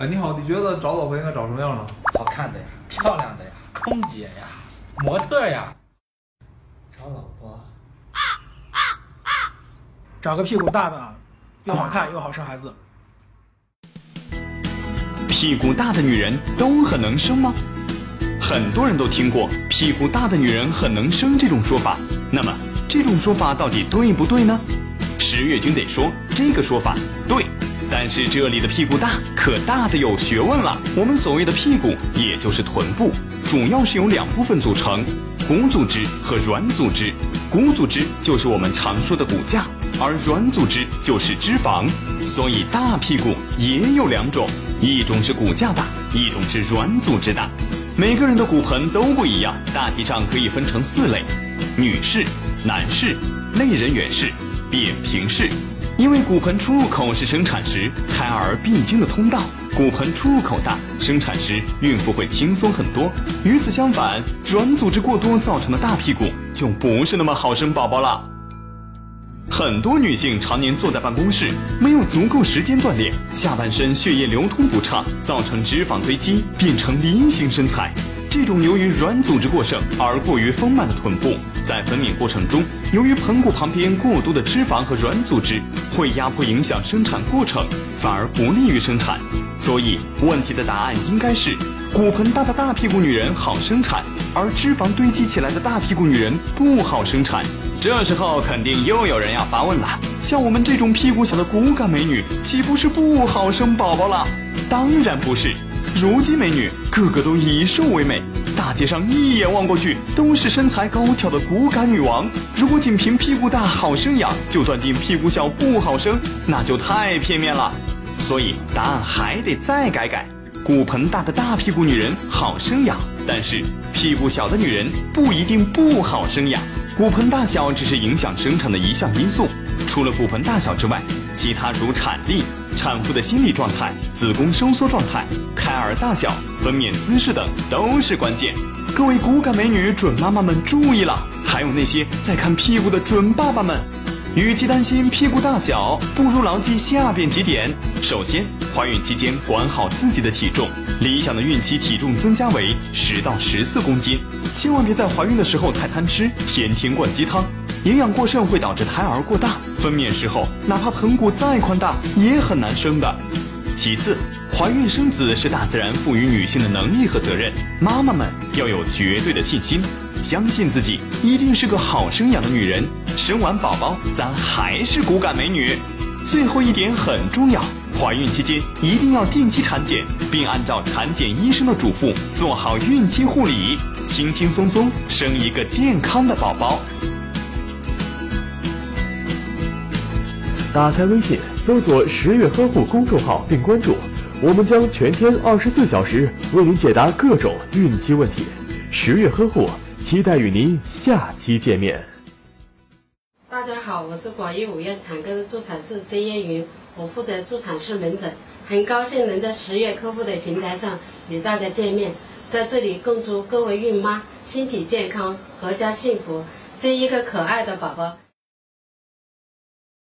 哎，你好，你觉得找老婆应该找什么样的？好看的呀，漂亮的呀，空姐呀，模特呀。找老婆，找个屁股大的，又好看又好生孩子。屁股大的女人都很能生吗？很多人都听过“屁股大的女人很能生”这种说法，那么这种说法到底对不对呢？十月君得说这个说法对，但是这里的屁股大可大的有学问了。我们所谓的屁股，也就是臀部，主要是由两部分组成：骨组织和软组织。骨组织就是我们常说的骨架，而软组织就是脂肪。所以大屁股也有两种，一种是骨架大，一种是软组织大。每个人的骨盆都不一样，大体上可以分成四类：女士、男士、类人猿式、扁平式。因为骨盆出入口是生产时胎儿必经的通道，骨盆出入口大，生产时孕妇会轻松很多。与此相反，软组织过多造成的大屁股就不是那么好生宝宝了。很多女性常年坐在办公室，没有足够时间锻炼，下半身血液流通不畅，造成脂肪堆积，变成梨形身材。这种由于软组织过剩而过于丰满的臀部，在分娩过程中，由于盆骨旁边过多的脂肪和软组织会压迫影响生产过程，反而不利于生产。所以，问题的答案应该是：骨盆大的大屁股女人好生产，而脂肪堆积起来的大屁股女人不好生产。这时候肯定又有人要发问了：像我们这种屁股小的骨感美女，岂不是不好生宝宝了？当然不是。如今美女个个都以瘦为美，大街上一眼望过去都是身材高挑的骨感女王。如果仅凭屁股大好生养就断定屁股小不好生，那就太片面了。所以答案还得再改改：骨盆大的大屁股女人好生养，但是屁股小的女人不一定不好生养。骨盆大小只是影响生产的一项因素，除了骨盆大小之外，其他如产力。产妇的心理状态、子宫收缩状态、胎儿大小、分娩姿势等都是关键。各位骨感美女、准妈妈们注意了，还有那些在看屁股的准爸爸们，与其担心屁股大小，不如牢记下边几点：首先，怀孕期间管好自己的体重，理想的孕期体重增加为十到十四公斤，千万别在怀孕的时候太贪吃，天天灌鸡汤。营养过剩会导致胎儿过大，分娩时候哪怕盆骨再宽大也很难生的。其次，怀孕生子是大自然赋予女性的能力和责任，妈妈们要有绝对的信心，相信自己一定是个好生养的女人。生完宝宝，咱还是骨感美女。最后一点很重要，怀孕期间一定要定期产检，并按照产检医生的嘱咐做好孕期护理，轻轻松松生一个健康的宝宝。打开微信，搜索“十月呵护”公众号并关注，我们将全天二十四小时为您解答各种孕期问题。十月呵护，期待与您下期见面。大家好，我是广义五院产科的助产士曾艳云，我负责助产士门诊，很高兴能在十月呵护的平台上与大家见面，在这里恭祝各位孕妈身体健康，阖家幸福，生一个可爱的宝宝。